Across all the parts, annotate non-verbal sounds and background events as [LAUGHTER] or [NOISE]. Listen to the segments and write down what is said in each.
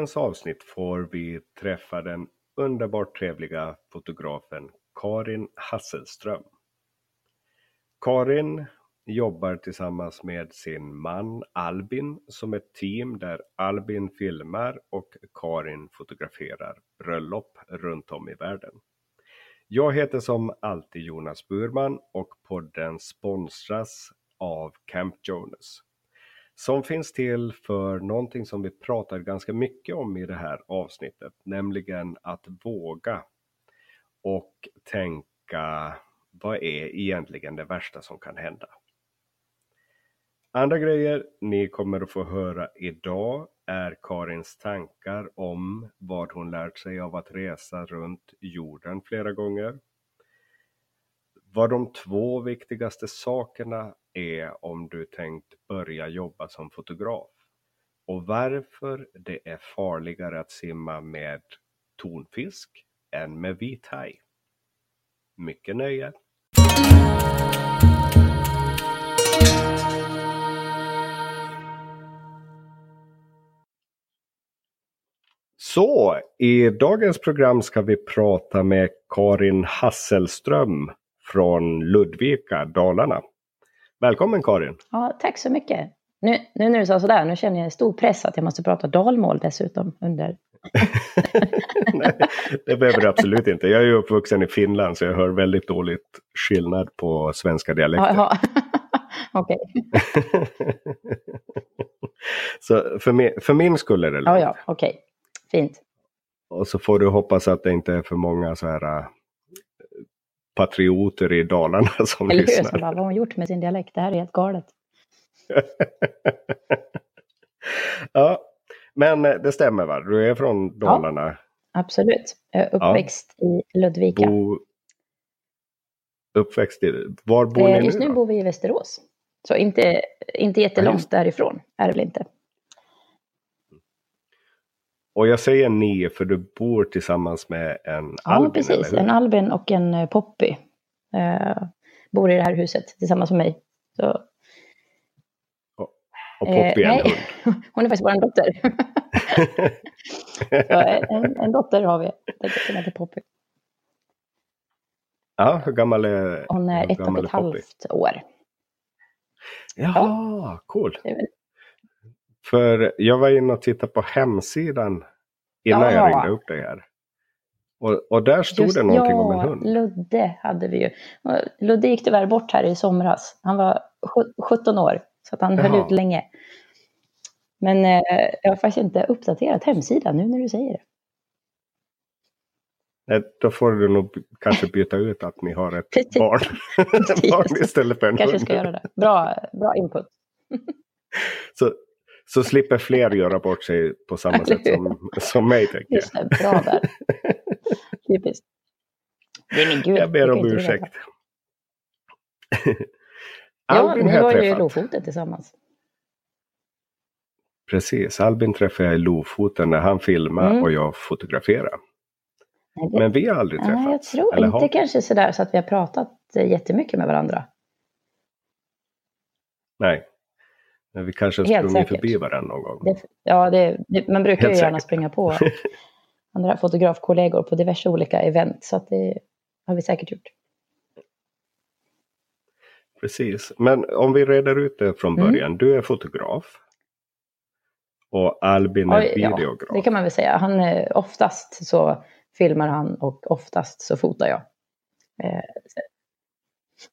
dagens avsnitt får vi träffa den underbart trevliga fotografen Karin Hasselström. Karin jobbar tillsammans med sin man Albin som ett team där Albin filmar och Karin fotograferar bröllop runt om i världen. Jag heter som alltid Jonas Burman och podden sponsras av Camp Jonas. Som finns till för någonting som vi pratar ganska mycket om i det här avsnittet, nämligen att våga och tänka vad är egentligen det värsta som kan hända? Andra grejer ni kommer att få höra idag är Karins tankar om vad hon lärt sig av att resa runt jorden flera gånger. Vad de två viktigaste sakerna är om du tänkt börja jobba som fotograf. Och varför det är farligare att simma med tonfisk än med vit haj. Mycket nöje! Så, i dagens program ska vi prata med Karin Hasselström från Ludvika, Dalarna. Välkommen Karin! Ja, tack så mycket! Nu, nu när du sa sådär, nu känner jag stor press att jag måste prata dalmål dessutom under... [LAUGHS] Nej, det behöver du absolut inte. Jag är uppvuxen i Finland så jag hör väldigt dåligt skillnad på svenska dialekter. [LAUGHS] Okej. [LAUGHS] så för min, för min skull är det lugnt. Ja, ja, okej. Fint. Och så får du hoppas att det inte är för många så här äh, patrioter i Dalarna [LAUGHS] som Eller hur? lyssnar. Som bara, vad har hon gjort med sin dialekt? Det här är helt galet. [LAUGHS] ja, men det stämmer va? Du är från Dalarna? Absolut. Jag är uppväxt i Ludvika. Bo... Uppväxt i... Var bor Eh, ni Just nu nu bor vi i Västerås. Så inte, inte jättelångt just därifrån är det väl inte. Och jag säger ni för du bor tillsammans med en Ja, Albin, precis. eller hur? En Albin och en eh, Poppy eh, bor i det här huset tillsammans med mig. Så, Och Poppy är en Eh, nej. hund. [LAUGHS] hon är faktiskt vår dotter. [LAUGHS] Så, eh, en, en dotter har vi, som heter Poppy. ja, hur gammal är Hon är ett och ett halvt år. Jaha, cool. För jag var inne och tittade på hemsidan innan Ja. jag ringde upp dig här. Och, och där stod Just- det någonting ja, om en hund. Ludde hade vi ju. Ludde gick tyvärr bort här i somras. Han var sju- 17 år, så att han höll Jaha. ut länge. Men eh, jag har faktiskt inte uppdaterat hemsidan nu när du säger det. Nej, Då får du nog kanske byta ut att ni har ett [LAUGHS] Precis. barn. [LAUGHS] Barn istället för en Kanske hund. ska göra det. Bra, bra input. Så, så slipper fler göra bort sig på samma sätt som, som mig. Tänker jag. Det, bra där. Typiskt. Men gud. jag ber om ursäkt. veta. [LAUGHS] Ja, Albin ni var ju i. Lofoten tillsammans. Precis, Albin träffade jag i Lofoten när han filmade Mm. och jag fotograferade. Nej, det- Men vi har aldrig träffats. Nej, jag tror Eller inte har- kanske sådär så att vi har pratat eh, jättemycket med varandra. Nej. Men vi kanske har sprungit förbi varandra någon gång. Det, ja, det, det, man brukar Helt ju gärna säkert. springa på [LAUGHS] andra fotografkollegor på diverse olika event. Så det har vi säkert gjort. Precis. Men om vi reder ut det från Mm. början. Du är fotograf. Och Albin är ja, videograf. det kan man väl säga. Han, eh, oftast så filmar han och oftast så fotar jag. Eh,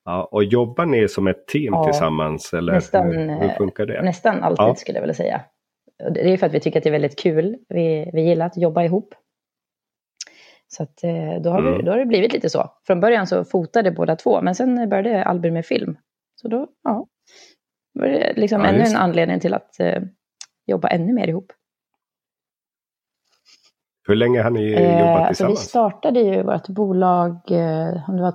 Ja, och jobbar ni som ett team Ja, tillsammans? Eller nästan, hur, hur eh, funkar det? Nästan alltid Ja. skulle jag vilja säga. Det är för att vi tycker att det är väldigt kul. Vi, vi gillar att jobba ihop. Så att, eh, då, har vi, Mm. då har det blivit lite så. Från början så fotade båda två, men sen började Albin med film. Så då, ja, var det liksom Ja, ännu en anledning till att eh, jobba ännu mer ihop. Hur länge har ni Eh, jobbat alltså vi tillsammans? startade ju vårt bolag, eh, om det var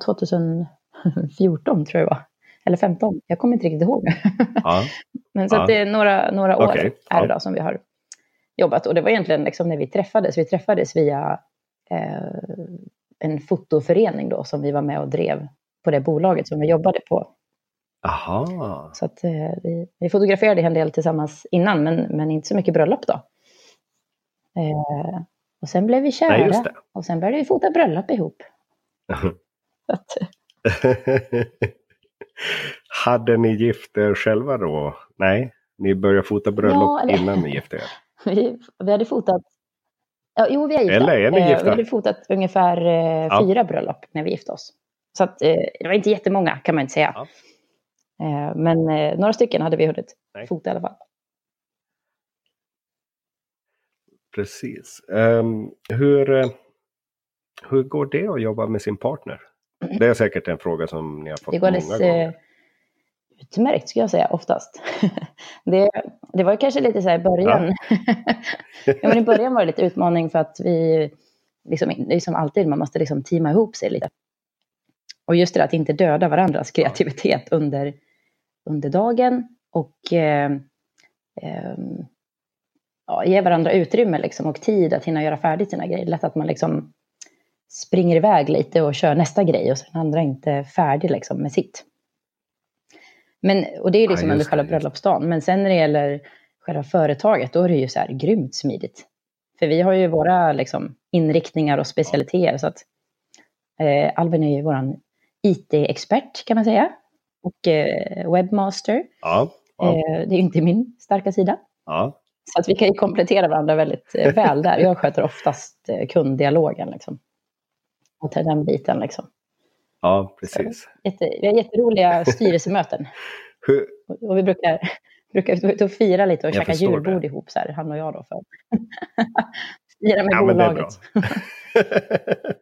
[LAUGHS] 2014 tror jag var. Eller 15, jag kommer inte riktigt ihåg. Ja, [LAUGHS] Men så Ja. att det är några, några år Okej, är det då som vi har jobbat. Och det var egentligen liksom när vi träffades. Vi träffades via eh, en fotoförening då som vi var med och drev på det bolaget som vi jobbade på. aha. Så att eh, vi, vi fotograferade en del tillsammans innan men, men inte så mycket bröllop då. Eh, och sen blev vi kära. Nej, och sen började vi fota bröllop ihop. [LAUGHS] att... [LAUGHS] Hade ni gift er själva då? Nej, ni började fota bröllop ja, eller... innan ni gifte er? [LAUGHS] vi, vi hade fotat Ja, jo, vi är gifta. Eller är ni gifta? Vi hade fotat ungefär eh, ja. fyra bröllop när vi gifte oss. Så att, eh, det var inte jättemånga kan man inte säga. Ja. Eh, men eh, några stycken hade vi hunnit Nej. fota i alla fall. Precis. Um, hur, eh, hur går det att jobba med sin partner? Det är säkert en fråga som ni har fått många gånger. Eh, utmärkt skulle jag säga oftast. [LAUGHS] det, det var kanske lite så här i början. Ja. [LAUGHS] ja, men I början var det lite utmaning för att vi, liksom, det är som alltid, man måste liksom teama ihop sig lite. Och just det att inte döda varandras kreativitet under, under dagen och eh, eh, ja, ge varandra utrymme liksom, och tid att hinna göra färdigt sina grejer. Lätt att man liksom springer iväg lite och kör nästa grej och sen andra inte färdig liksom, med sitt. Men, och det är liksom ja, under själva bröllopsdagen. Men sen när det gäller själva företaget, då är det ju så här grymt smidigt. För vi har ju våra liksom, inriktningar och specialiteter. Så att, eh, Albin är ju vår IT-expert kan man säga. Och eh, webbmaster. Ja, ja. Eh, det är inte min starka sida. Så att vi kan ju komplettera varandra väldigt eh, väl där. Jag sköter oftast eh, kunddialogen. Liksom. Tar den biten liksom. Ja, precis. Jätte, vi har jätteroliga [LAUGHS] styrelsemöten. Hur? Och vi brukar, brukar ut och fira lite och jag käka julbord det. ihop, så här, han och jag då. För [LAUGHS] fira med ja, bolaget. [LAUGHS]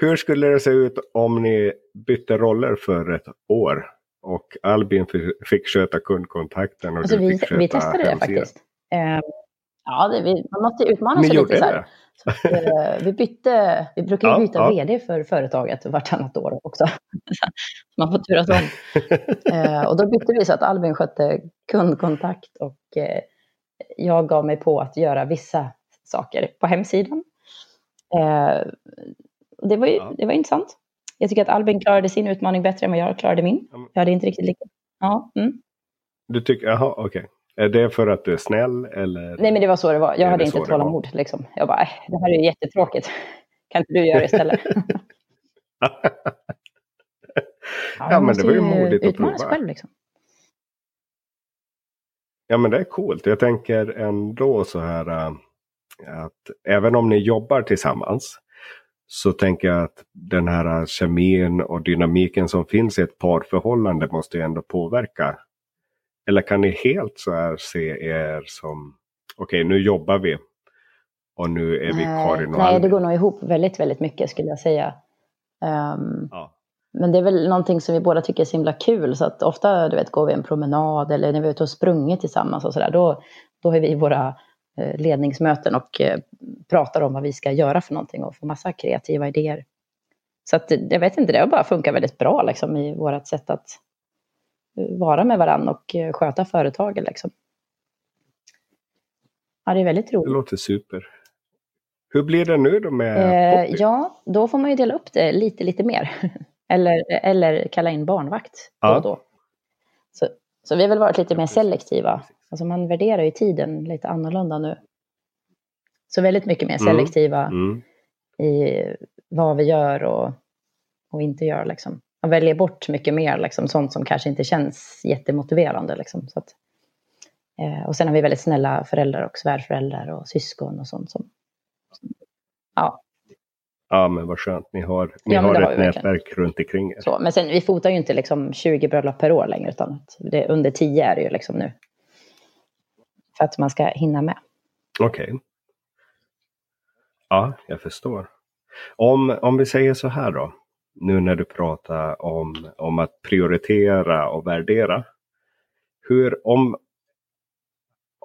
Hur skulle det se ut om ni bytte roller för ett år? Och Albin fick sköta kundkontakten och alltså du fick vi, sköta Vi testade det faktiskt. Uh, ja, det, vi, man måste utmana sig lite. Så här. Vi, bytte, vi brukar ju byta ja. vd för företaget vartannat år också. [LAUGHS] Man får turas om. [LAUGHS] eh, och då bytte vi så att Albin skötte kundkontakt och eh, jag gav mig på att göra vissa saker på hemsidan. Eh, det, var ju, ja. det var intressant. Jag tycker att Albin klarade sin utmaning bättre än vad jag klarade min. Jag hade inte riktigt lika... Ja, mm. Du tycker, jaha, okej. Okay. Är det för att du är snäll eller? Nej men det var så det var. Jag hade inte tålamod liksom. Jag bara, äh, det här är ju jättetråkigt. Kan inte du göra det istället? [LAUGHS] ja, ja men det var ju modigt att prova. själv liksom. Ja men det är coolt. Jag tänker ändå så här äh, att även om ni jobbar tillsammans så tänker jag att den här äh, kemin och dynamiken som finns i ett parförhållande måste ju ändå påverka eller kan ni helt så här se er som, okej okay, nu jobbar vi och nu är vi Karin och Nej, det går nog ihop väldigt, väldigt mycket skulle jag säga. Um, ja. Men det är väl någonting som vi båda tycker är så himla kul. Så att ofta du vet, går vi en promenad eller när vi är ute och sprungit tillsammans och sådär. Då, då är vi våra eh, ledningsmöten och eh, pratar om vad vi ska göra för någonting och får massa kreativa idéer. Så att jag vet inte, det har bara funkat väldigt bra liksom, i vårt sätt att vara med varandra och eh, sköta företaget. Liksom. Ja, det är väldigt roligt. Det låter super. Hur blir det nu då med eh, Ja, då får man ju dela upp det lite, lite mer. [LAUGHS] eller, eller kalla in barnvakt ja. då och då. Så, så vi har väl varit lite mer selektiva. Alltså man värderar ju tiden lite annorlunda nu. Så väldigt mycket mer mm. selektiva mm. Mm. i vad vi gör och, och inte gör. Liksom man väljer bort mycket mer liksom, sånt som kanske inte känns jättemotiverande. Liksom, så att, eh, och sen har vi väldigt snälla föräldrar och svärföräldrar och syskon och sånt. Som, ja. Ja, men vad skönt. Ni har, ni ja, har ett har nätverk runt omkring er. Så, men sen, vi fotar ju inte liksom 20 bröllop per år längre, utan det, under 10 är det ju liksom nu. För att man ska hinna med. Okej. Okay. Ja, jag förstår. Om, om vi säger så här då nu när du pratar om, om att prioritera och värdera. Hur, om,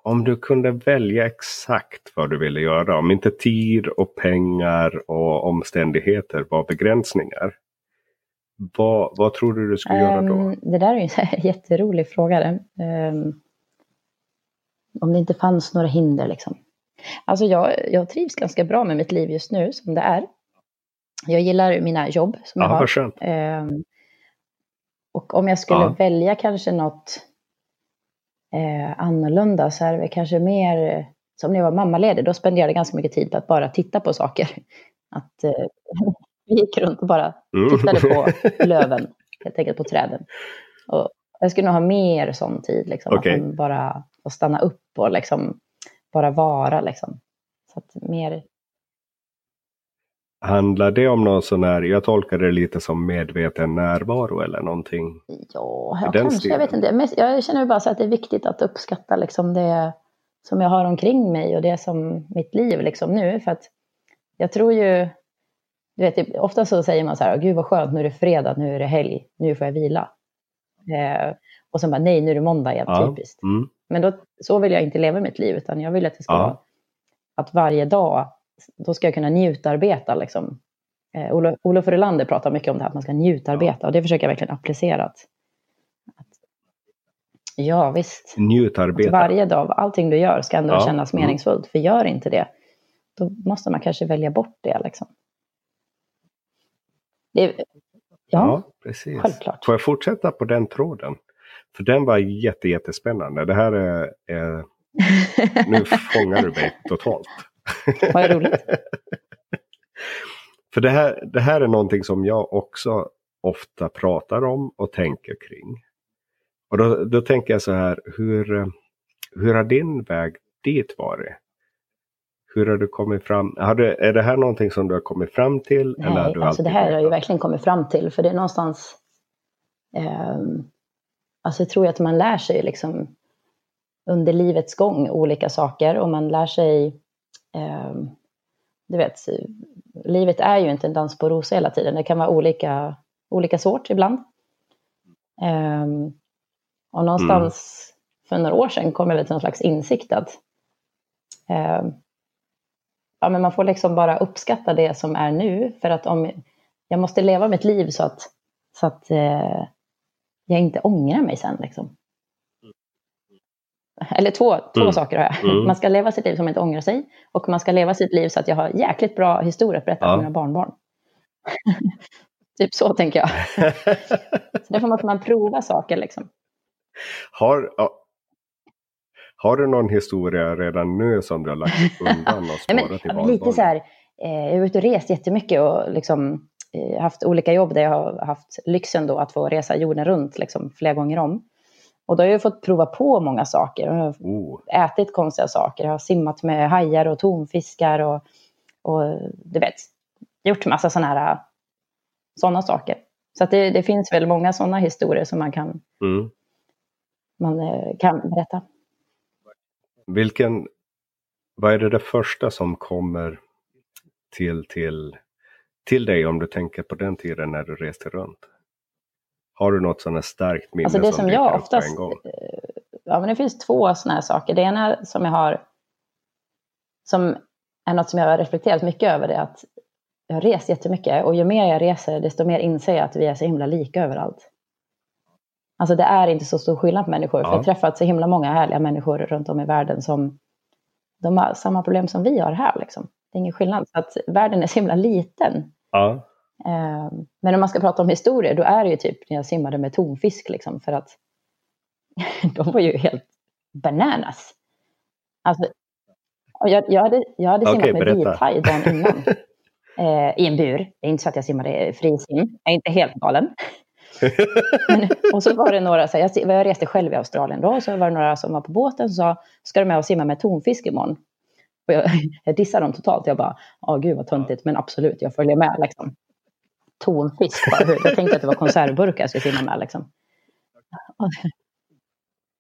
om du kunde välja exakt vad du ville göra, om inte tid och pengar och omständigheter var begränsningar. Vad, vad tror du du skulle um, göra då? Ehm, det där är [LAUGHS] en jätterolig fråga. Um, om det inte fanns några hinder liksom. Alltså jag, jag trivs ganska bra med mitt liv just nu som det är. Jag gillar mina jobb som ja, jag har. Eh, och om jag skulle ja. välja kanske något eh, annorlunda så är det kanske mer som när jag var mammaledig, då spenderade jag ganska mycket tid på att bara titta på saker. [LAUGHS] Att eh, [LAUGHS] vi gick runt och bara Mm. tittade på [LAUGHS] löven, helt enkelt på träden. Och jag skulle nog ha mer sån tid, liksom, Okej. att bara får stanna upp och liksom bara vara. Liksom. Så att mer, Handlar det om någon sån här, jag tolkar det lite som medveten närvaro eller någonting? ja, I ja den kanske, stilen. jag vet inte. Men jag känner bara så att det är viktigt att uppskatta liksom, det som jag har omkring mig och det som mitt liv liksom, nu. För att jag tror ju, du vet, ofta så säger man så här, gud vad skönt, nu är det fredag, nu är det helg, nu får jag vila. Eh, och sen bara, nej, nu är det måndag igen, Ja. typiskt. Mm. Men då, så vill jag inte leva mitt liv, utan jag vill att det ska Ja. vara att varje dag, då ska jag kunna njutarbeta. Liksom. Eh, Olof, Olof Rylander pratar mycket om det här, att man ska njutarbeta, och det försöker jag verkligen applicera. Att, att, ja, visst. Att Njutarbeta. varje dag, allting du gör ska ändå Ja. kännas Mm. meningsfullt, för gör inte det, då måste man kanske välja bort det. Liksom. det ja, Ja, precis. självklart. Får jag fortsätta på den tråden? För den var jätte, jättespännande. Det här är, är [LAUGHS] nu fångar du mig totalt. Vad roligt. [LAUGHS] För det här, det här är någonting som jag också ofta pratar om och tänker kring. Och då, då tänker jag så här, hur, eh, hur har din väg dit varit? Hur har du kommit fram? Har du, är det här någonting som du har kommit fram till? eller har Nej, du alltså det här har jag ju verkligen kommit fram till, för det är någonstans... ehm, alltså jag tror att man lär sig liksom under livets gång olika saker och man lär sig... ehm, du vet, livet är ju inte en dans på rosor hela tiden. Det kan vara olika, olika sort ibland. Ehm, och någonstans för några år sedan kom jag väl till någon slags insikt att ehm, ja, men man får liksom bara uppskatta det som är nu. För att om jag måste leva mitt liv så att, så att eh, jag inte ångrar mig sen. Liksom. Eller två, två Mm. saker har jag. Mm. Man ska leva sitt liv som inte ångrar sig. Och man ska leva sitt liv så att jag har jäkligt bra historia att berätta Ja. för mina barnbarn. [LAUGHS] typ så tänker jag. Så [LAUGHS] därför måste man prova saker. Liksom. har, har du någon historia redan nu som du har lagt undan och [LAUGHS] Nej, sparat men, ja, men lite så här, eh, jag har varit och rest jättemycket och liksom, eh, haft olika jobb där jag har haft lyxen då att få resa jorden runt liksom, flera gånger om. Och då har jag fått prova på många saker. Jag har Oh, ätit konstiga saker. Jag har simmat med hajar och tonfiskar och, och du vet, gjort massa sådana här såna saker. Så det, det finns väl många sådana historier som man kan, mm. man, eh, kan berätta. Vilken, vad är det, det första som kommer till, till, till dig om du tänker på den tiden när du reste runt? Har du något sådant här starkt minne Alltså det som dyker jag oftast... en gång? Ja, men det finns två sådana här saker. Det ena som jag har... Som är något som jag har reflekterat mycket över. Det är att jag har rest jättemycket. Och ju mer jag reser, desto mer inser jag att vi är så himla lika överallt. Alltså det är inte så stor skillnad på människor. För Ja. jag har träffat så himla många härliga människor runt om i världen som de har samma problem som vi har här. Liksom. Det är ingen skillnad. Så att världen är så himla liten. Ja, Eh, Men om man ska prata om historier, då är det ju typ när jag simmade med tonfisk. Liksom, för att [LAUGHS] de var ju helt bananas. Alltså, jag, jag hade, jag hade simmat Okej, med vithaj dagen innan. [LAUGHS] Eh, I en bur. Det är inte så att jag simmade frisim. Jag är inte helt galen. [LAUGHS] Men, och så var det några, så här, jag, jag reste själv i Australien då, och så var det några som var på båten och sa, ska du med och simma med tonfisk imorgon? Och jag, jag dissade dem totalt. Jag bara, åh gud vad töntigt, men absolut, jag följer med. Liksom. Tonfisk, jag tänkte att det var konservburkar jag skulle simma med. Liksom.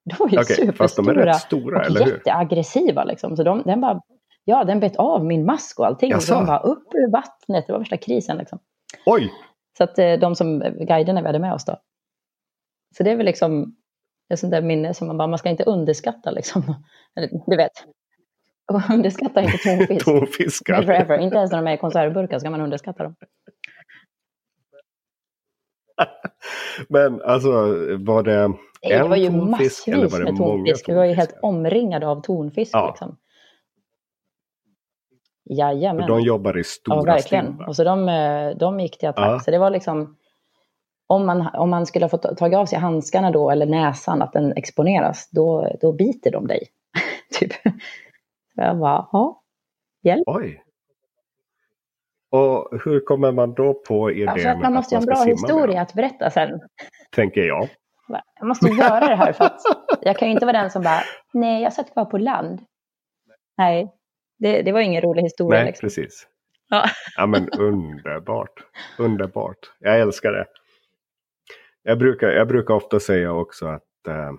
De var ju okej, fast de är superstora rätt stora, och eller hur? jätteaggressiva. Liksom. Så de, den bara, ja, den bet av min mask och allting. Jaså? Så de bara upp ur vattnet. Det var värsta krisen. Liksom. Oj! Så att eh, de som guiderna vi hade med oss då. Så det är väl liksom ett sånt där minne som man bara, man ska inte underskatta liksom. [LAUGHS] Du vet. Underskatta inte tonfisk. [LAUGHS] Tonfiskar. Never ever. Inte ens när de är i konservburkar ska man underskatta dem. Men alltså, var det Nej, det en var ju tonfisk eller massvis var det med många tonfisk. Vi var ju helt omringade av tonfisk. Ja. Liksom. För Jajamän. de jobbar i stora Ja, verkligen. stim? Och så de, eh, de gick till attack. Ja. Så det var liksom, om man, om man skulle ha fått tagit av sig handskarna då, eller näsan, att den exponeras, då, då biter de dig. [LAUGHS] typ. Så jag bara, ja, hjälp. Oj! Och hur kommer man då på idén Alltså att man måste ha en bra historia att berätta sen. Tänker jag. Jag måste göra det här för att jag kan ju inte vara den som bara, nej jag satt kvar på land. Nej, det, det var ingen rolig historia. Nej, liksom. precis. Ja. ja men underbart. Underbart. Jag älskar det. Jag brukar, jag brukar ofta säga också att äh,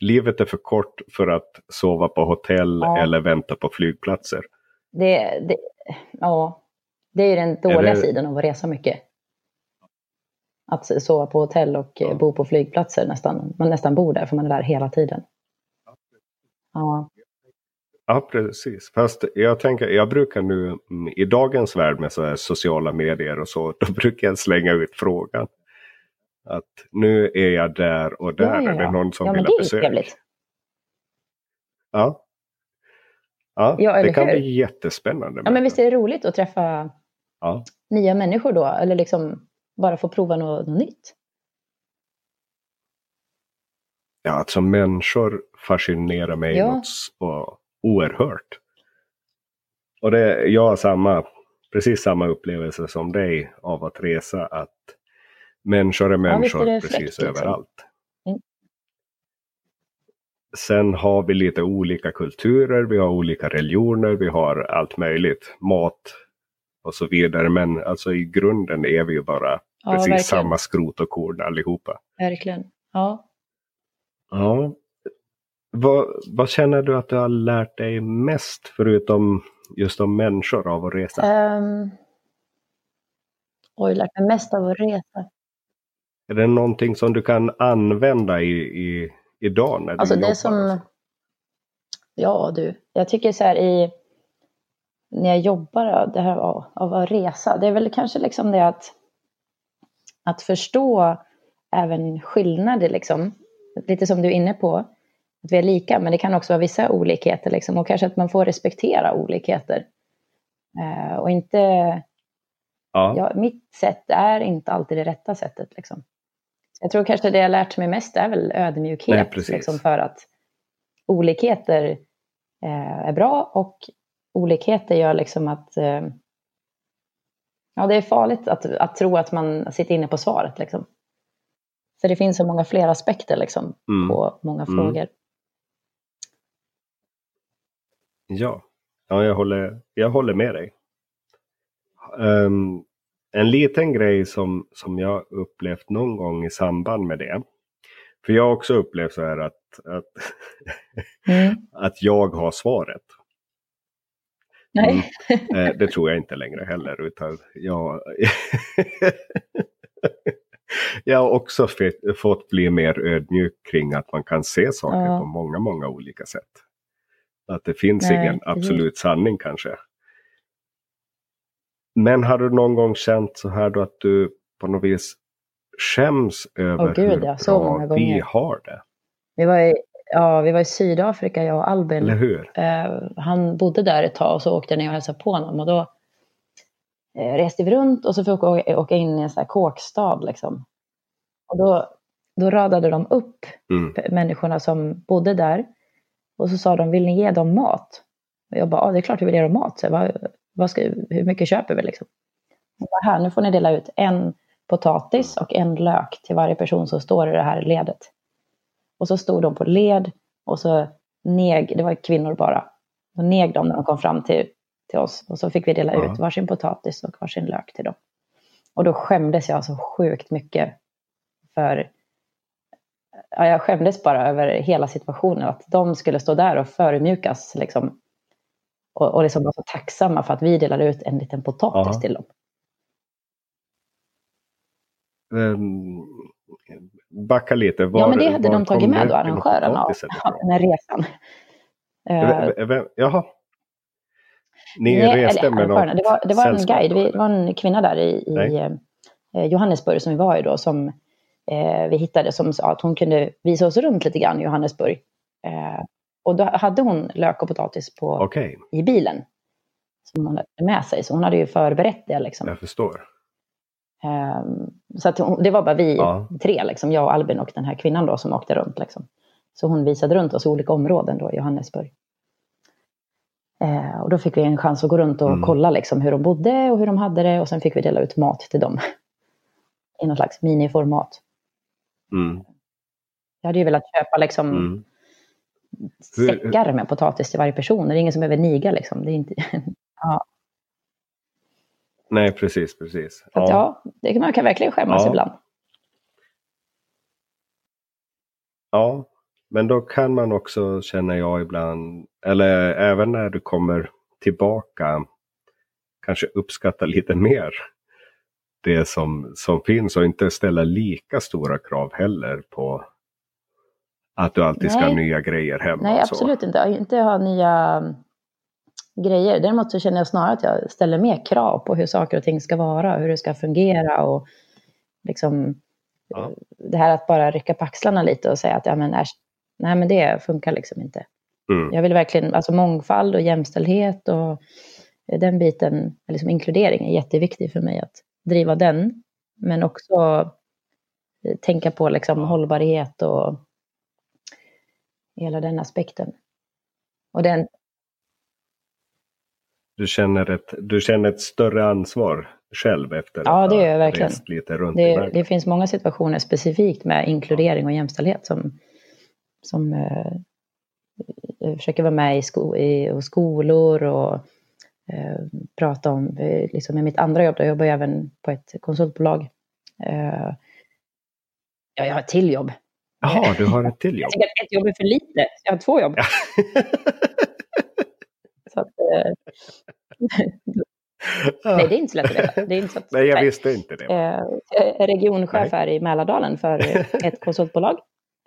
livet är för kort för att sova på hotell Ja. eller vänta på flygplatser. Det, det, ja, det är ju den dåliga Eller- sidan av att resa mycket. Att sova på hotell och eh, Ja. bo på flygplatser nästan. Man nästan bor där för man är där hela tiden. Ja, Ja, precis. Fast jag tänker, jag brukar nu mm, i dagens värld med så sociala medier och så, [LAUGHS] då brukar jag slänga ut frågan. Att nu är jag där och där, Ja, ja, är det ja. någon som ja vill det ha besök? trevligt. Ja. Ja, Ja, det kan hur? bli jättespännande. Ja, men visst är det roligt att träffa Ja. nya människor då? Eller liksom bara få prova något, något nytt? ja, alltså människor fascinerar mig Ja. något så oerhört. Och det, jag har samma, precis samma upplevelse som dig av att resa. Att människor är är människor det precis fräckt, liksom. överallt. Mm. Sen har vi lite olika kulturer, vi har olika religioner, vi har allt möjligt. Mat och så vidare. Men alltså i grunden är vi ju bara Ja, precis verkligen. samma skrot och korn allihopa. Verkligen. Ja. Ja. Vad, vad känner du att du har lärt dig mest förutom just om människor av att resa? Um, oj, lärt mig mest av att resa. Är det någonting som du kan använda i, i, idag när du Alltså jobbar? det som... Ja du, jag tycker så här i... När jag jobbar, det här av, av att resa, det är väl kanske liksom det att... Att förstå även skillnader liksom. Lite som du är inne på. Att vi är lika, men det kan också vara vissa olikheter liksom. Och kanske att man får respektera olikheter. Eh, och inte... Ja. Ja, mitt sätt är inte alltid det rätta sättet. Liksom. Jag tror kanske det jag lärt mig mest är väl ödmjukhet. Nej, liksom, för att olikheter eh, är bra och olikheter gör liksom att eh, ja, det är farligt att, att tro att man sitter inne på svaret. Liksom. För det finns så många fler aspekter liksom, Mm. på många Mm. frågor. Ja, ja jag, håller, jag håller med dig. Ehm, en liten grej som, som jag upplevt någon gång i samband med det. För jag har också upplevt så här att, att, Mm. [LAUGHS] att jag har svaret. Nej. [LAUGHS] Eh, det tror jag inte längre heller. Utan jag, [LAUGHS] jag har också fått bli mer ödmjuk kring att man kan se saker Ja. på många, många olika sätt. Att det finns Nej, ingen absolut sanning kanske. Men har du någon gång känt så här då att du på något vis skäms över Åh, gud, hur ja, bra vi har det? Vi, var i, ja, vi var i Sydafrika, jag och Albin. Eller hur? Eh, han bodde där ett tag och så åkte jag ner och hälsade på honom. Och då eh, reste vi runt och så fick vi åka, in i en sån här kåkstad. Liksom. Och då, då radade de upp Mm. människorna som bodde där. Och så sa de, vill ni ge dem mat? Och jag bara, ja det är klart vi vill ge dem mat. Så vad, vad ska, hur mycket köper vi liksom? Och bara, här, nu får ni dela ut en potatis och en lök till varje person som står i det här ledet. Och så stod de på led och så neg, det var kvinnor bara, så neg de när de kom fram till, till oss. Och så fick vi dela Ja. ut varsin potatis och varsin lök till dem. Och då skämdes jag så sjukt mycket för ja, jag skämdes bara över hela situationen. Att de skulle stå där och förödmjukas. Liksom, och, och liksom vara så tacksamma för att vi delade ut en liten potatis Ja. till dem. Um, backa lite. Var, ja, men det hade de tagit med då, arrangörerna [LAUGHS] av den här resan. Eh, Vem- vem- Jaha. Ni nej, reste eller med något det var, det var en guide, vi, det var en kvinna där i, i eh, Johannesburg som vi var i då, som eh, vi hittade som sa att hon kunde visa oss runt lite grann i Johannesburg. Eh, och då hade hon lök och potatis på, Okej, i bilen. Som hon hade med sig, så hon hade ju förberett det liksom. jag förstår. Ehm, så att hon, det var bara vi Ja. tre, liksom, jag och Albin och den här kvinnan då som åkte runt. Liksom. Så hon visade runt oss i olika områden då i Johannesburg. Eh, och då fick vi en chans att gå runt och Mm. kolla liksom, hur de bodde och hur de hade det. Och sen fick vi dela ut mat till dem. [LAUGHS] I någon slags miniformat. Mm. Jag hade ju velat köpa liksom, Mm. Säckar med potatis till varje person. Det är ingen som behöver niga liksom. Det är inte... [LAUGHS] Nej, precis, precis. Att, ja, det kan, man kan verkligen skämmas Ja. ibland. Ja, men då kan man också känner jag ibland, eller även när du kommer tillbaka, kanske uppskatta lite mer det som, som finns och inte ställa lika stora krav heller på att du alltid ska ha Nej. nya grejer hemma. Nej, absolut inte. Inte ha nya grejer. Däremot så känner jag snarare att jag ställer mer krav på hur saker och ting ska vara, hur det ska fungera och liksom Ja. det här att bara rycka på axlarna lite och säga att ja, men, äsch, nej, men det funkar liksom inte. Mm. Jag vill verkligen, alltså mångfald och jämställdhet och den biten, liksom inkludering är jätteviktig för mig att driva den. Men också eh, tänka på liksom hållbarhet och hela den aspekten. Och den, Du, känner ett, du känner ett större ansvar själv efter Ja, att det ha gör jag verkligen. rest lite runt i det, världen. det finns många situationer specifikt med inkludering och jämställdhet som, som eh, jag försöker vara med i, sko i och skolor och eh, prata om. Eh, liksom med mitt andra jobb, då jobbar jag även på ett konsultbolag. Eh, ja, jag har ett till jobb. Jaha, du har ett till jobb. Jag tycker att ett jobb är för lite, jag har två jobb. [LAUGHS] Så att, eh, [LAUGHS] nej, det är inte så lätt att veta. Det är inte så att, Nej, jag nej. visste inte det. Eh, är regionchef här i Mälardalen för [LAUGHS] ett konsultbolag.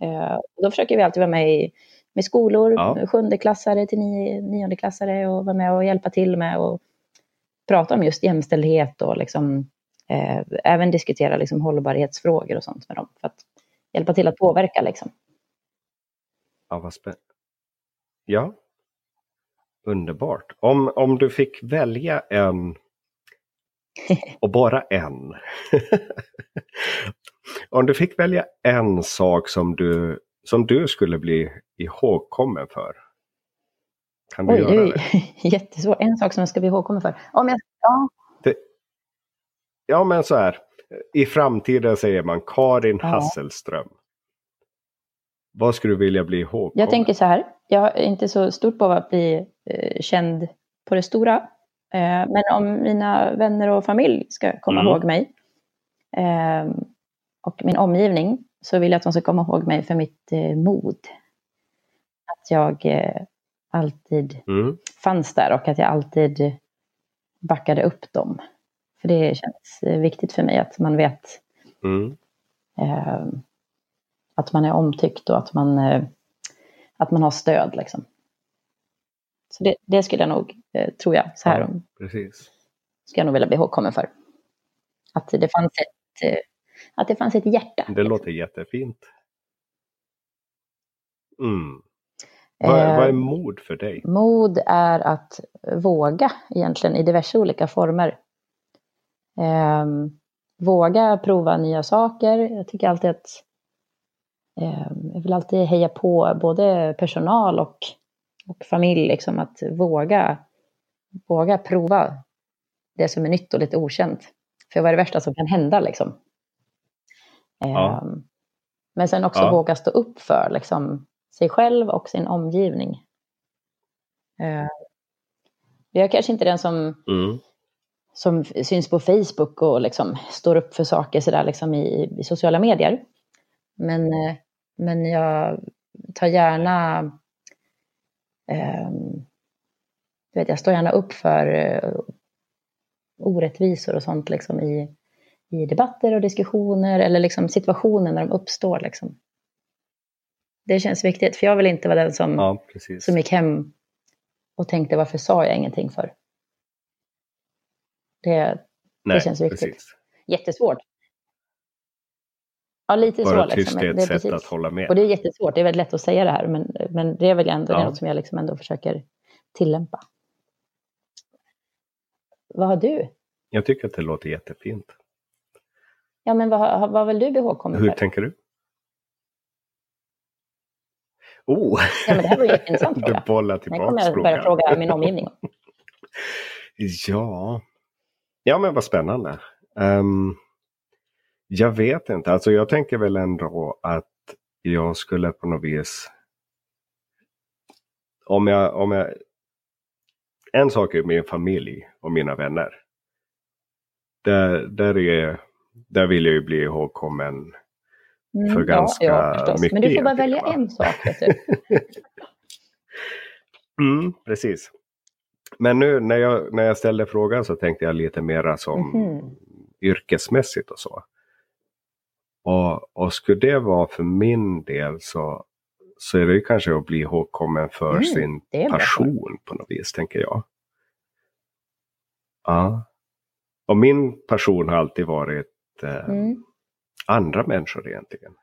Eh, då försöker vi alltid vara med i med skolor, Ja. sjundeklassare till nio, niondeklassare och vara med och hjälpa till med och prata om just jämställdhet och liksom, eh, även diskutera liksom hållbarhetsfrågor och sånt med dem. För att hjälpa till att påverka. Liksom. Ja, vad spännande. Ja. Underbart. Om, om du fick välja en och bara en. [LAUGHS] om du fick välja en sak som du, som du skulle bli ihågkommen för. Kan du Oj, göra det det? [LAUGHS] jättesvårt. En sak som jag ska bli ihågkommen för. Om jag, ja, Ja, men så här. I framtiden säger man Karin Ja. Hasselström. Vad skulle du vilja bli ihågkommen? Jag tänker så här, jag är inte så stort på att bli eh, känd på det stora. Eh, men om mina vänner och familj ska komma Mm. ihåg mig eh, och min omgivning så vill jag att de ska komma ihåg mig för mitt eh, mod. Att jag eh, alltid Mm. fanns där och att jag alltid backade upp dem. För det känns eh, viktigt för mig att man vet Mm. Eh, att man är omtyckt och att man, eh, att man har stöd. Liksom. Så det, det skulle jag nog, eh, tror jag, så här Ja. om, Precis. skulle jag nog vilja bli ihågkommen för. Att det fanns ett, eh, att det fanns ett hjärta. Det låter jättefint. Mm. Vad, Eh, vad är mod för dig? Mod är att våga egentligen i diverse olika former. Ehm, våga prova nya saker. Jag tycker alltid att jag vill alltid heja på både personal och, och familj. Liksom, att våga, våga prova det som är nytt och lite okänt. För vad är det värsta som kan hända liksom? Ja. Ehm, men sen också Ja. våga stå upp för liksom, sig själv och sin omgivning. Eh, jag är kanske inte den som, Mm. som syns på Facebook och liksom står upp för saker sådär liksom i, i sociala medier. Men, eh, men jag tar gärna... du vet, jag står gärna upp för eh, orättvisor och sånt liksom i, i debatter och diskussioner eller liksom situationer när de uppstår. Liksom. Det känns viktigt, för jag vill inte vara den som, Ja, som gick hem och tänkte varför sa jag ingenting för? Det, Nej, känns viktigt. Precis. jättesvårt. Ja, lite Bara så. tyst är ett sätt precis. att hålla med. Och det är jättesvårt. Det är väldigt lätt att säga det här, men, men det är väl ändå Ja. något som jag liksom ändå försöker tillämpa. Vad har du? Jag tycker att det låter jättefint. Ja, men vad, vad vill du bli ihågkommen Hur för? tänker du? Oh! Ja, men det här var ju en intressant [LAUGHS] Du fråga. bollar tillbaka kommer jag börja frågan. fråga min omgivning. [LAUGHS] Ja. ja, men vad spännande. Ehm, jag vet inte, alltså jag tänker väl ändå att jag skulle på något vis... Om jag, om jag... En sak är min familj och mina vänner. Där, där, är, där vill jag ju bli ihågkommen Mm, för ganska ja, ja, mycket Men du får bara välja va? en sak. Vet du. [LAUGHS] Mm, precis. Men nu när jag, när jag ställde frågan så tänkte jag lite mera som Mhm. yrkesmässigt och så. Och, och skulle det vara för min del så, så är det ju kanske att bli ihågkommen för Mm, sin passion på något vis, tänker jag. Ja. Och min passion har alltid varit eh, Mm. andra människor egentligen.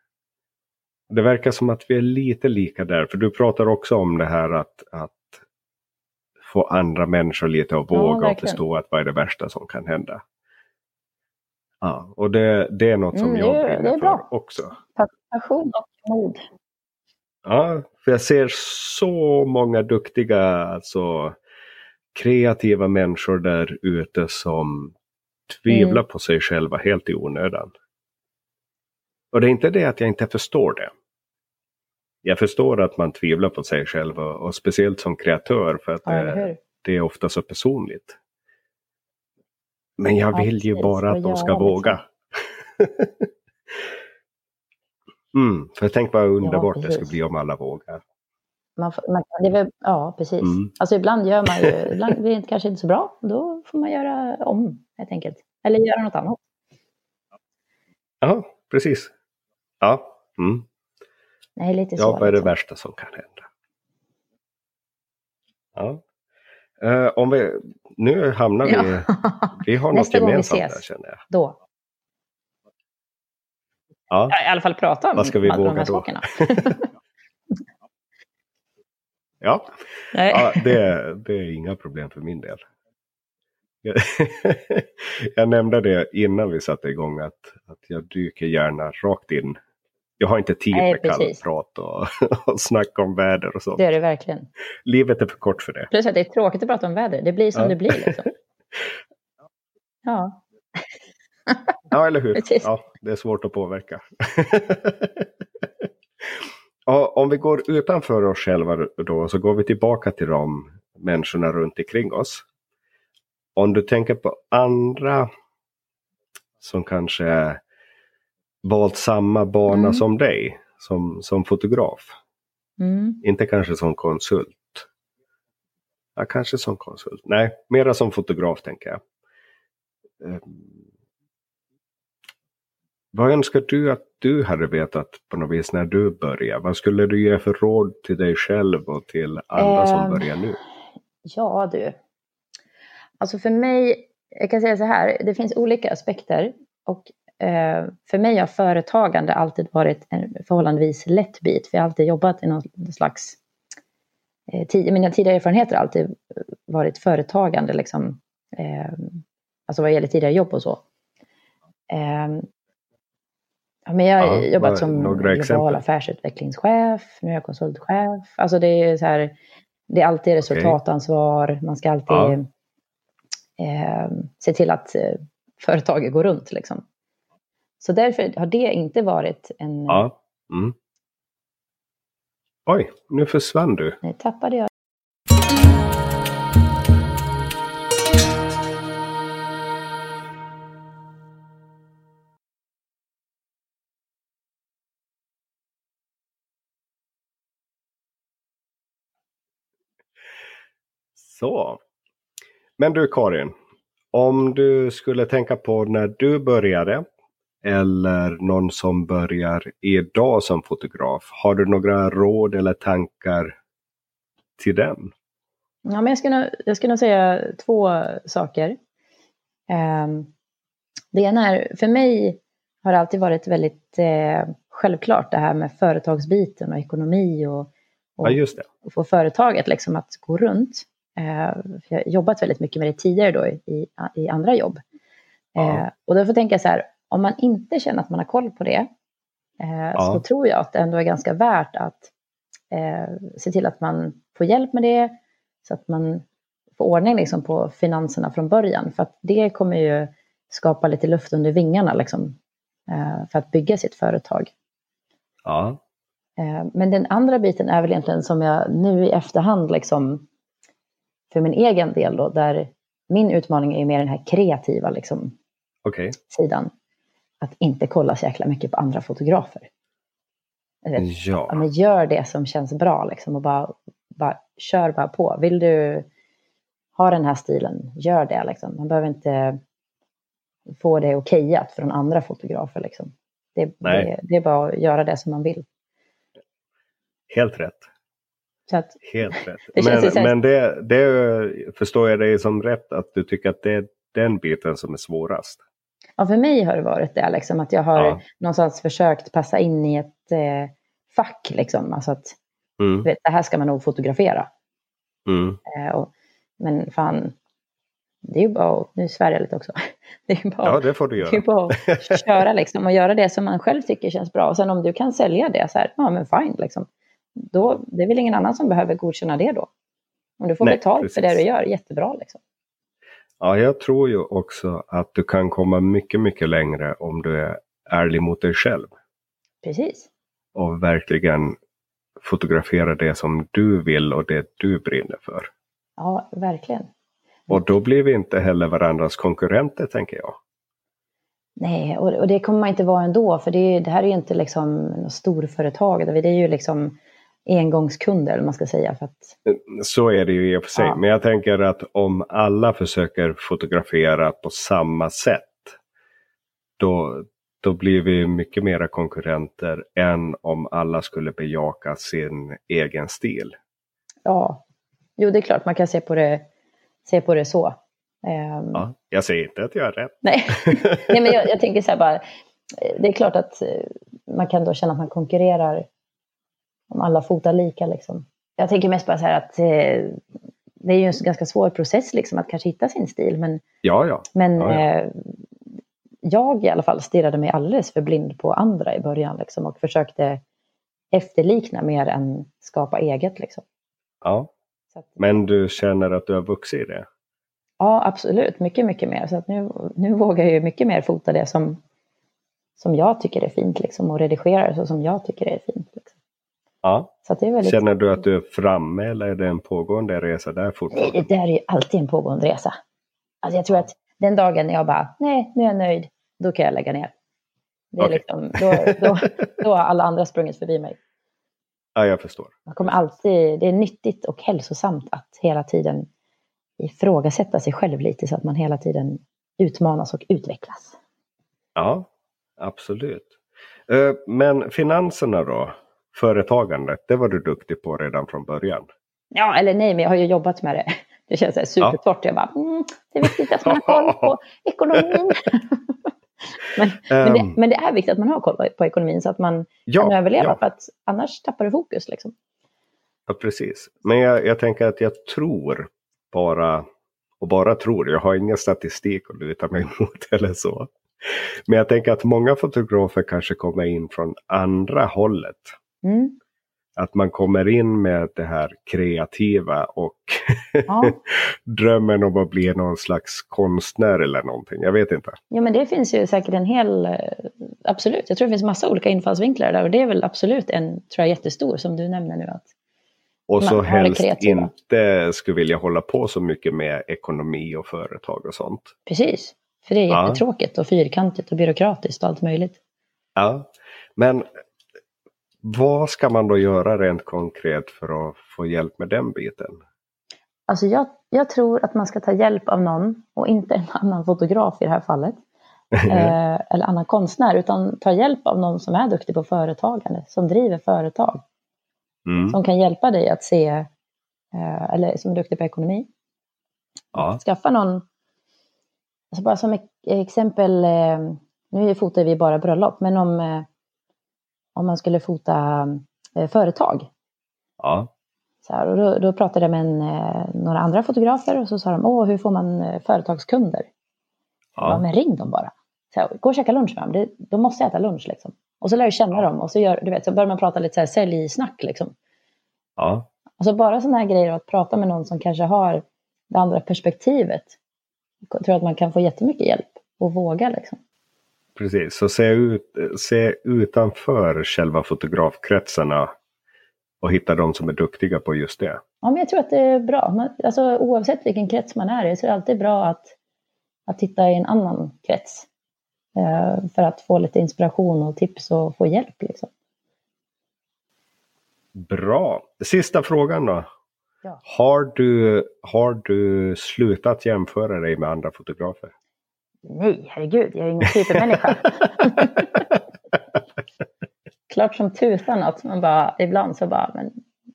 Det verkar som att vi är lite lika där, för du pratar också om det här att, att få andra människor lite att Ja, våga och verkligen. förstå att vad är det värsta som kan hända. Ja, och det, det är något som Mm, jag brinner det är för bra. också. Passion och mod. Ja, för jag ser så många duktiga, alltså kreativa människor där ute som tvivlar Mm. på sig själva helt i onödan. Och det är inte det att jag inte förstår det. Jag förstår att man tvivlar på sig själv och, och speciellt som kreatör för att Ja, det, det är ofta så personligt. Men jag Ja, vill ju bara att de ska liksom. våga. [LAUGHS] mm, för tänk vad underbart det precis. skulle bli om alla vågar. Man, man, det väl, ja, precis. Mm. Alltså ibland gör man ju, ibland blir det kanske inte så bra. Då får man göra om helt enkelt. Eller göra något annat. Ja, precis. Ja, mm. Nej, lite så. ja vad är det värsta som kan hända? Ja. Eh, om vi, nu hamnar vi, Ja. [LAUGHS] vi har något Nästa gång vi gemensamt ses. där känner jag. Då. Ja. I alla fall prata om Vad ska vi de våga här då? sakerna. [LAUGHS] Ja, Nej. ja det, det är inga problem för min del. [LAUGHS] Jag nämnde det innan vi satte igång att, att jag dyker gärna rakt in. Jag har inte tid Nej, med kallprat och, [LAUGHS] och snack om väder och sånt. Det är det verkligen. Livet är för kort för det. Plus att det är tråkigt att prata om väder. Det blir som Ja. det blir. Liksom. [LAUGHS] Ja, Ja, eller hur? Precis. Ja, det är svårt att påverka. [LAUGHS] ja, om vi går utanför oss själva då, så går vi tillbaka till de människorna runt omkring oss. Om du tänker på andra som kanske valt samma bana Mm. som dig, som, som fotograf. mm. Inte kanske som konsult. Ja, kanske som konsult. Nej, mera som fotograf tänker jag. Ehm, vad önskar du att du hade vetat på något vis när du började? Vad skulle du ge för råd till dig själv och till andra som Ehm, börjar nu? ja du. Alltså för mig, jag kan säga så här, det finns olika aspekter. Och eh, för mig har företagande alltid varit en förhållandevis lätt bit. För jag har alltid jobbat i någon slags... Eh, mina tidigare erfarenheter har alltid varit företagande. Liksom, eh, alltså vad gäller tidigare jobb och så. Eh, ja, men jag har Ja, jobbat som global exempel? affärsutvecklingschef, nu är jag konsultchef. Alltså det är så här, det är alltid resultatansvar, man ska alltid Ja. eh, se till att eh, företaget går runt. Liksom. Så därför har det inte varit en... Ja. Mm. Oj, nu försvann du. Nu tappade jag. Så. Men du Karin, om du skulle tänka på när du började eller någon som börjar idag som fotograf. Har du några råd eller tankar till den? Ja, men jag, skulle, jag skulle nog säga två saker. Ehm, det ena är, för mig har det alltid varit väldigt eh, självklart det här med företagsbiten och ekonomi och, och Ja, och få företaget liksom att gå runt. Eh, jag har jobbat väldigt mycket med det tidigare då i, i, andra jobb. Ja. Eh, och därför tänker jag så här, om man inte känner att man har koll på det, eh, Ja. så tror jag att det ändå är ganska värt att eh, se till att man får hjälp med det så att man får ordning liksom, på finanserna från början. För att det kommer ju skapa lite luft under vingarna liksom, eh, för att bygga sitt företag. Ja. Eh, men den andra biten är väl egentligen som jag nu i efterhand, liksom, för min egen del då, där min utmaning är mer den här kreativa liksom, Okej. sidan. Att inte kolla så jäkla mycket på andra fotografer. Eller, ja, men gör det som känns bra liksom, och bara, bara kör bara på. Vill du ha den här stilen, gör det. Liksom. Man behöver inte få det okejat från andra fotografer. Liksom. Det, Nej. det, det är bara att göra det som man vill. Helt rätt. Att, Helt rätt. [LAUGHS] Det men så men det, det förstår jag dig som rätt att du tycker att det är den biten som är svårast. Ja, för mig har det varit det, liksom, att jag har Ja. någonstans försökt passa in i ett eh, fack. Liksom. Alltså att Mm. vet, det här ska man nog fotografera. Mm. Eh, och, men fan, det är ju bara att, nu svär jag lite också. [LAUGHS] Det är ju bara, Ja, det får du det är göra. bara att [LAUGHS] köra liksom och göra det som man själv tycker känns bra. Och sen om du kan sälja det så här, ja men fine liksom. Då, det är väl ingen annan som behöver godkänna det då. Om du får Nej, betalt för det precis. du gör, jättebra liksom. Ja, jag tror ju också att du kan komma mycket, mycket längre om du är ärlig mot dig själv. Precis. Och verkligen fotografera det som du vill och det du brinner för. Ja, verkligen. Och då blir vi inte heller varandras konkurrenter, tänker jag. Nej, och, och det kommer man inte vara ändå, för det, är- det här är ju inte liksom något storföretag, det är ju liksom engångskunder, eller man ska säga. För att, Så är det ju i och för sig. Ja. Men jag tänker att om alla försöker fotografera på samma sätt. Då, då blir vi mycket mera konkurrenter än om alla skulle bejaka sin egen stil. ja, jo det är klart man kan se på det, se på det så. Ehm, Ja, jag säger inte att jag är rätt. Nej, [LAUGHS] Nej men jag, jag tänker så här bara, eh, det är klart att eh, man kan då känna att man konkurrerar om alla fotar lika liksom. Jag tänker mest bara så här att eh, det är ju en ganska svår process liksom att kanske hitta sin stil, men, Ja, ja. men Ja. Eh, jag i alla fall stirrade mig alldeles för blind på andra i början liksom, och försökte efterlikna mer än skapa eget. Liksom. ja. Att, Men du känner att du har vuxit i det? Ja, absolut. Mycket, mycket mer. Så att nu, nu vågar jag ju mycket mer fota det som, som jag tycker är fint liksom, och redigera det så som jag tycker är fint. Liksom. Ja. Känner du att du är framme eller är det en pågående resa där Nej, fortfarande? det där är ju alltid en pågående resa. Alltså jag tror att den dagen när jag bara, nej, nu är jag nöjd, då kan jag lägga ner. Det är Okej. liksom, då, då, då har alla andra sprungit förbi mig. Ja, jag förstår. Man kommer alltid, det är nyttigt och hälsosamt att hela tiden ifrågasätta sig själv lite så att man hela tiden utmanas och utvecklas. Ja, absolut. Eh, Men finanserna då? Företagandet, det var du duktig på redan från början. Ja, eller nej, men jag har ju jobbat med det. Det känns så här supertorrt. Jag bara, mm, det är viktigt att man har koll på [LAUGHS] ekonomin. [LAUGHS] men, men, det, Ehm, men det är viktigt att man har koll på, ekonomin så att man kan ja, överleva. ja, För att annars tappar du fokus. Liksom. ja, precis. Men jag, jag tänker att jag tror bara, och bara tror, jag har ingen statistik att luta mig [LAUGHS] mot eller så. Men jag tänker att många fotografer kanske kommer in från andra hållet. Mm. Att man kommer in med det här kreativa och Ja. [LAUGHS] drömmen om att bli någon slags konstnär eller någonting. Jag vet inte. ja, men det finns ju säkert en hel... eh, Absolut, jag tror det finns massa olika infallsvinklar där. Och det är väl absolut en, tror jag, jättestor som du nämner nu. Att, Och så helst inte skulle vilja hålla på så mycket med ekonomi och företag och sånt. precis, för det är jättetråkigt och fyrkantigt och byråkratiskt och allt möjligt. Ja, men vad ska man då göra rent konkret för att få hjälp med den biten? Alltså jag, jag tror att man ska ta hjälp av någon och inte en annan fotograf i det här fallet. [LAUGHS] eh, eller annan konstnär, utan ta hjälp av någon som är duktig på företagande, som driver företag, Mm. som kan hjälpa dig att se, eh, eller som är duktig på ekonomi. Ja, Skaffa någon, alltså bara som ek- exempel, eh, nu fotar vi bara bröllop, men om, eh, om man skulle fota eh, företag, ja, Så här, och då, då pratade jag med en, eh, några andra fotografer och så sa de, åh, hur får man eh, företagskunder? Ja. ja, men ring dem bara. Så här, gå och käka lunch med dem, det, de måste äta lunch liksom. Och så lär du känna Ja. dem och så, gör, du vet, så börjar man prata lite så här säljsnack liksom. Ja, Alltså bara sådana här grejer, att prata med någon som kanske har det andra perspektivet. Jag tror att man kan få jättemycket hjälp och våga liksom. Precis. Så se, ut, se utanför själva fotografkretsarna och hitta de som är duktiga på just det. Ja, men jag tror att det är bra. Man, alltså, oavsett vilken krets man är i så är det alltid bra att, att titta i en annan krets. Eh, för att få lite inspiration och tips och få hjälp. Liksom. Bra. Sista frågan då. Ja. Har, du, har du slutat jämföra dig med andra fotografer? Nej, herregud, jag är ingen supermänniska. [LAUGHS] Klart som tusan att man bara, ibland så bara, men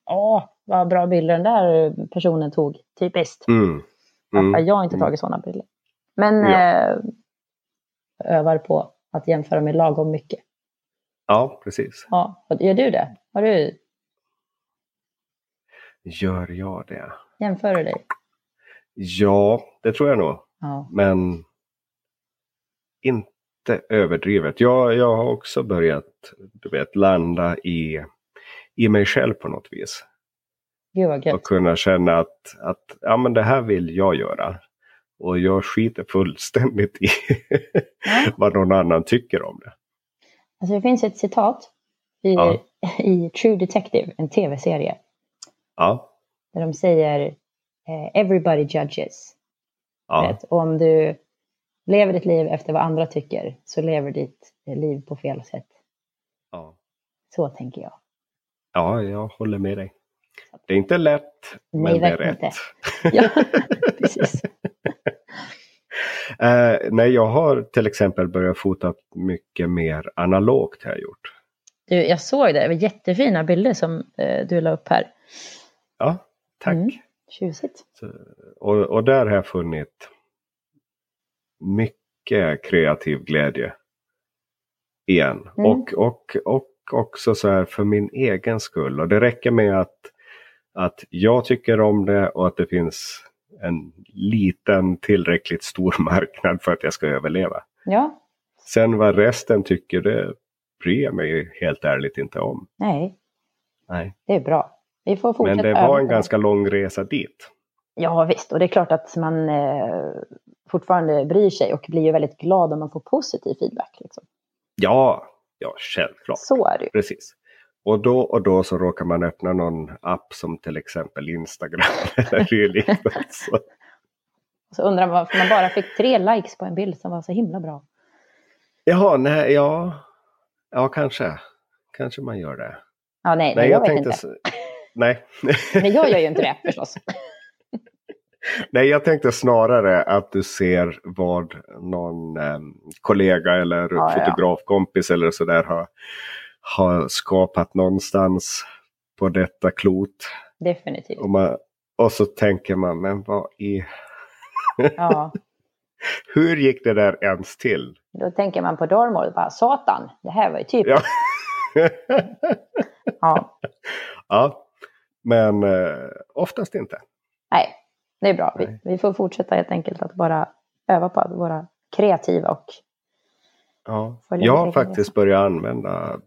åh, vad bra bilder den där personen tog. Typiskt. Mm. Att Mm. jag har inte tagit sådana bilder. Men Ja. eh, övar på att jämföra med lagom mycket. Ja, precis. Ja, gör du det? Har du, Gör jag det? jämför du dig? Ja, det tror jag nog. Ja. Men inte överdrivet. Jag, jag har också börjat du vet, landa i, i mig själv på något vis. Och kunna känna att, att ja, men det här vill jag göra. Och jag skiter fullständigt i [LAUGHS] Ja. vad någon annan tycker om det. Alltså det finns ett citat i, Ja. [LAUGHS] i True Detective, en tv-serie, Ja, där de säger eh, “Everybody judges”. ja, Vet? Om du lever ditt liv efter vad andra tycker så lever ditt eh, liv på fel sätt. ja. Så tänker jag. ja, jag håller med dig. Det är inte lätt, Nej, men det är rätt. inte. Ja, [LAUGHS] precis. [LAUGHS] Eh, nej, jag har till exempel börjat fota mycket mer analogt har jag gjort. Du, jag såg det, det var jättefina bilder som eh, du la upp här. Ja, tack. Mm. Tjusigt. Så, och, och där har jag funnit mycket kreativ glädje. Igen. Mm. Och, och, och också så här för min egen skull. Och det räcker med att, att jag tycker om det och att det finns en liten tillräckligt stor [LAUGHS] marknad för att jag ska överleva. Ja, Sen vad resten tycker det bryr jag mig helt ärligt inte om. nej, Nej. det är bra. Vi får fortsätta Men det var en ganska lång resa dit. Ja visst, och det är klart att man eh, fortfarande bryr sig och blir ju väldigt glad om man får positiv feedback. Liksom. Ja, ja självklart. Så är det ju. Precis. Och då och då så råkar man öppna någon app som till exempel Instagram [LAUGHS] eller dylikt. Så- [LAUGHS] så undrar man varför man bara fick tre likes på en bild som var så himla bra. Jaha, nej, ja. Ja, kanske. Kanske man gör det. Ja, nej, Nej, jag, jag tänkte... inte. s- Nej. [LAUGHS] Men jag gör ju inte det förstås. Nej, jag tänkte snarare att du ser vad någon eh, kollega eller Ja, ja. fotografkompis eller sådär har, har skapat någonstans på detta klot. Definitivt. Och, man, och så tänker man, men vad i... Ja, [LAUGHS] Hur gick det där ens till? då tänker man på Dormor och bara satan, det här var ju typ. Ja. Ja, [LAUGHS] ja, men eh, oftast inte. nej, det är bra. Vi, vi får fortsätta helt enkelt att bara öva på att vara kreativa och Ja. Jag har faktiskt börjat använda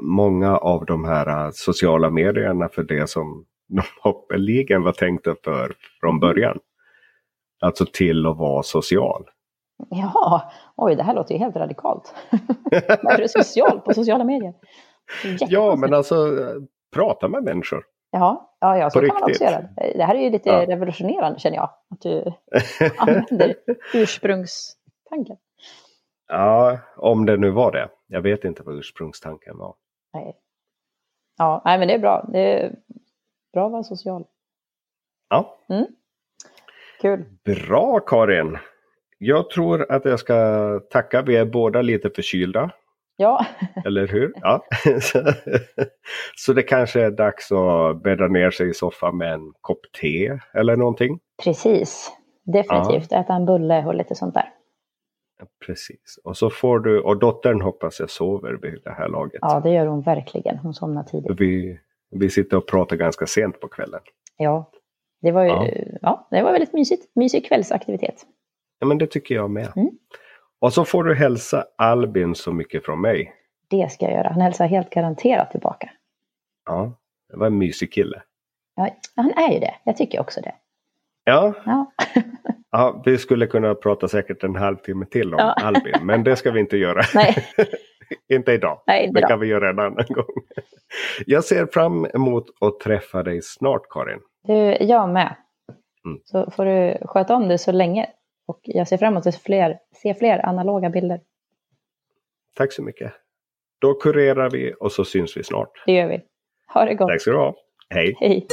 många av de här eh, sociala medierna för det som [LAUGHS] de hoppeligen var tänkta för från början. Alltså till att vara social. ja, oj, det här låter ju helt radikalt. [LAUGHS] Vad är social på sociala medier? Ja, men alltså eh, prata med människor. Ja, ja, ja så På kan man också riktigt. göra. Det här är ju lite Ja. revolutionerande känner jag. Att du [LAUGHS] använder ursprungstanken. Ja, om det nu var det. Jag vet inte vad ursprungstanken var. Nej. Ja, nej, men det är bra. Det är bra att vara social. Ja, Kul. Bra Karin! Jag tror att jag ska tacka. Vi är båda lite förkylda, Ja, [LAUGHS] eller hur? Ja. [LAUGHS] Så- det kanske är dags att bädda ner sig i soffan med en kopp te eller någonting. precis. Definitivt. Äta en bulle och lite sånt där. Precis. Och så får du, och dottern hoppas jag sover vid det här laget. Ja, det gör hon verkligen. Hon somnar tidigt. Vi, vi sitter och pratar ganska sent på kvällen. Ja, det var ju Ja. ja. det var väldigt mysigt. Mysig kvällsaktivitet. Ja, men det tycker jag med. Mm. Och så får du hälsa Albin så mycket från mig. Det ska jag göra. Han hälsar helt garanterat tillbaka. Ja. Det var en mysig kille. Ja, han är ju det. Jag tycker också det. Ja, Ja. [LAUGHS] ja vi skulle kunna prata säkert en halvtimme till om Ja. [LAUGHS] Albin, men det ska vi inte göra. Nej, [LAUGHS] inte idag. nej inte Det då. kan vi göra en annan gång. Jag ser fram emot att träffa dig snart Karin. Du, jag med. Mm. Så får du sköta om det så länge. Och jag ser fram emot att fler, se fler analoga bilder. Tack så mycket. Då kurerar vi och så syns vi snart. Det gör vi. Ha det gott. Tack ska du ha. Hej! Hej.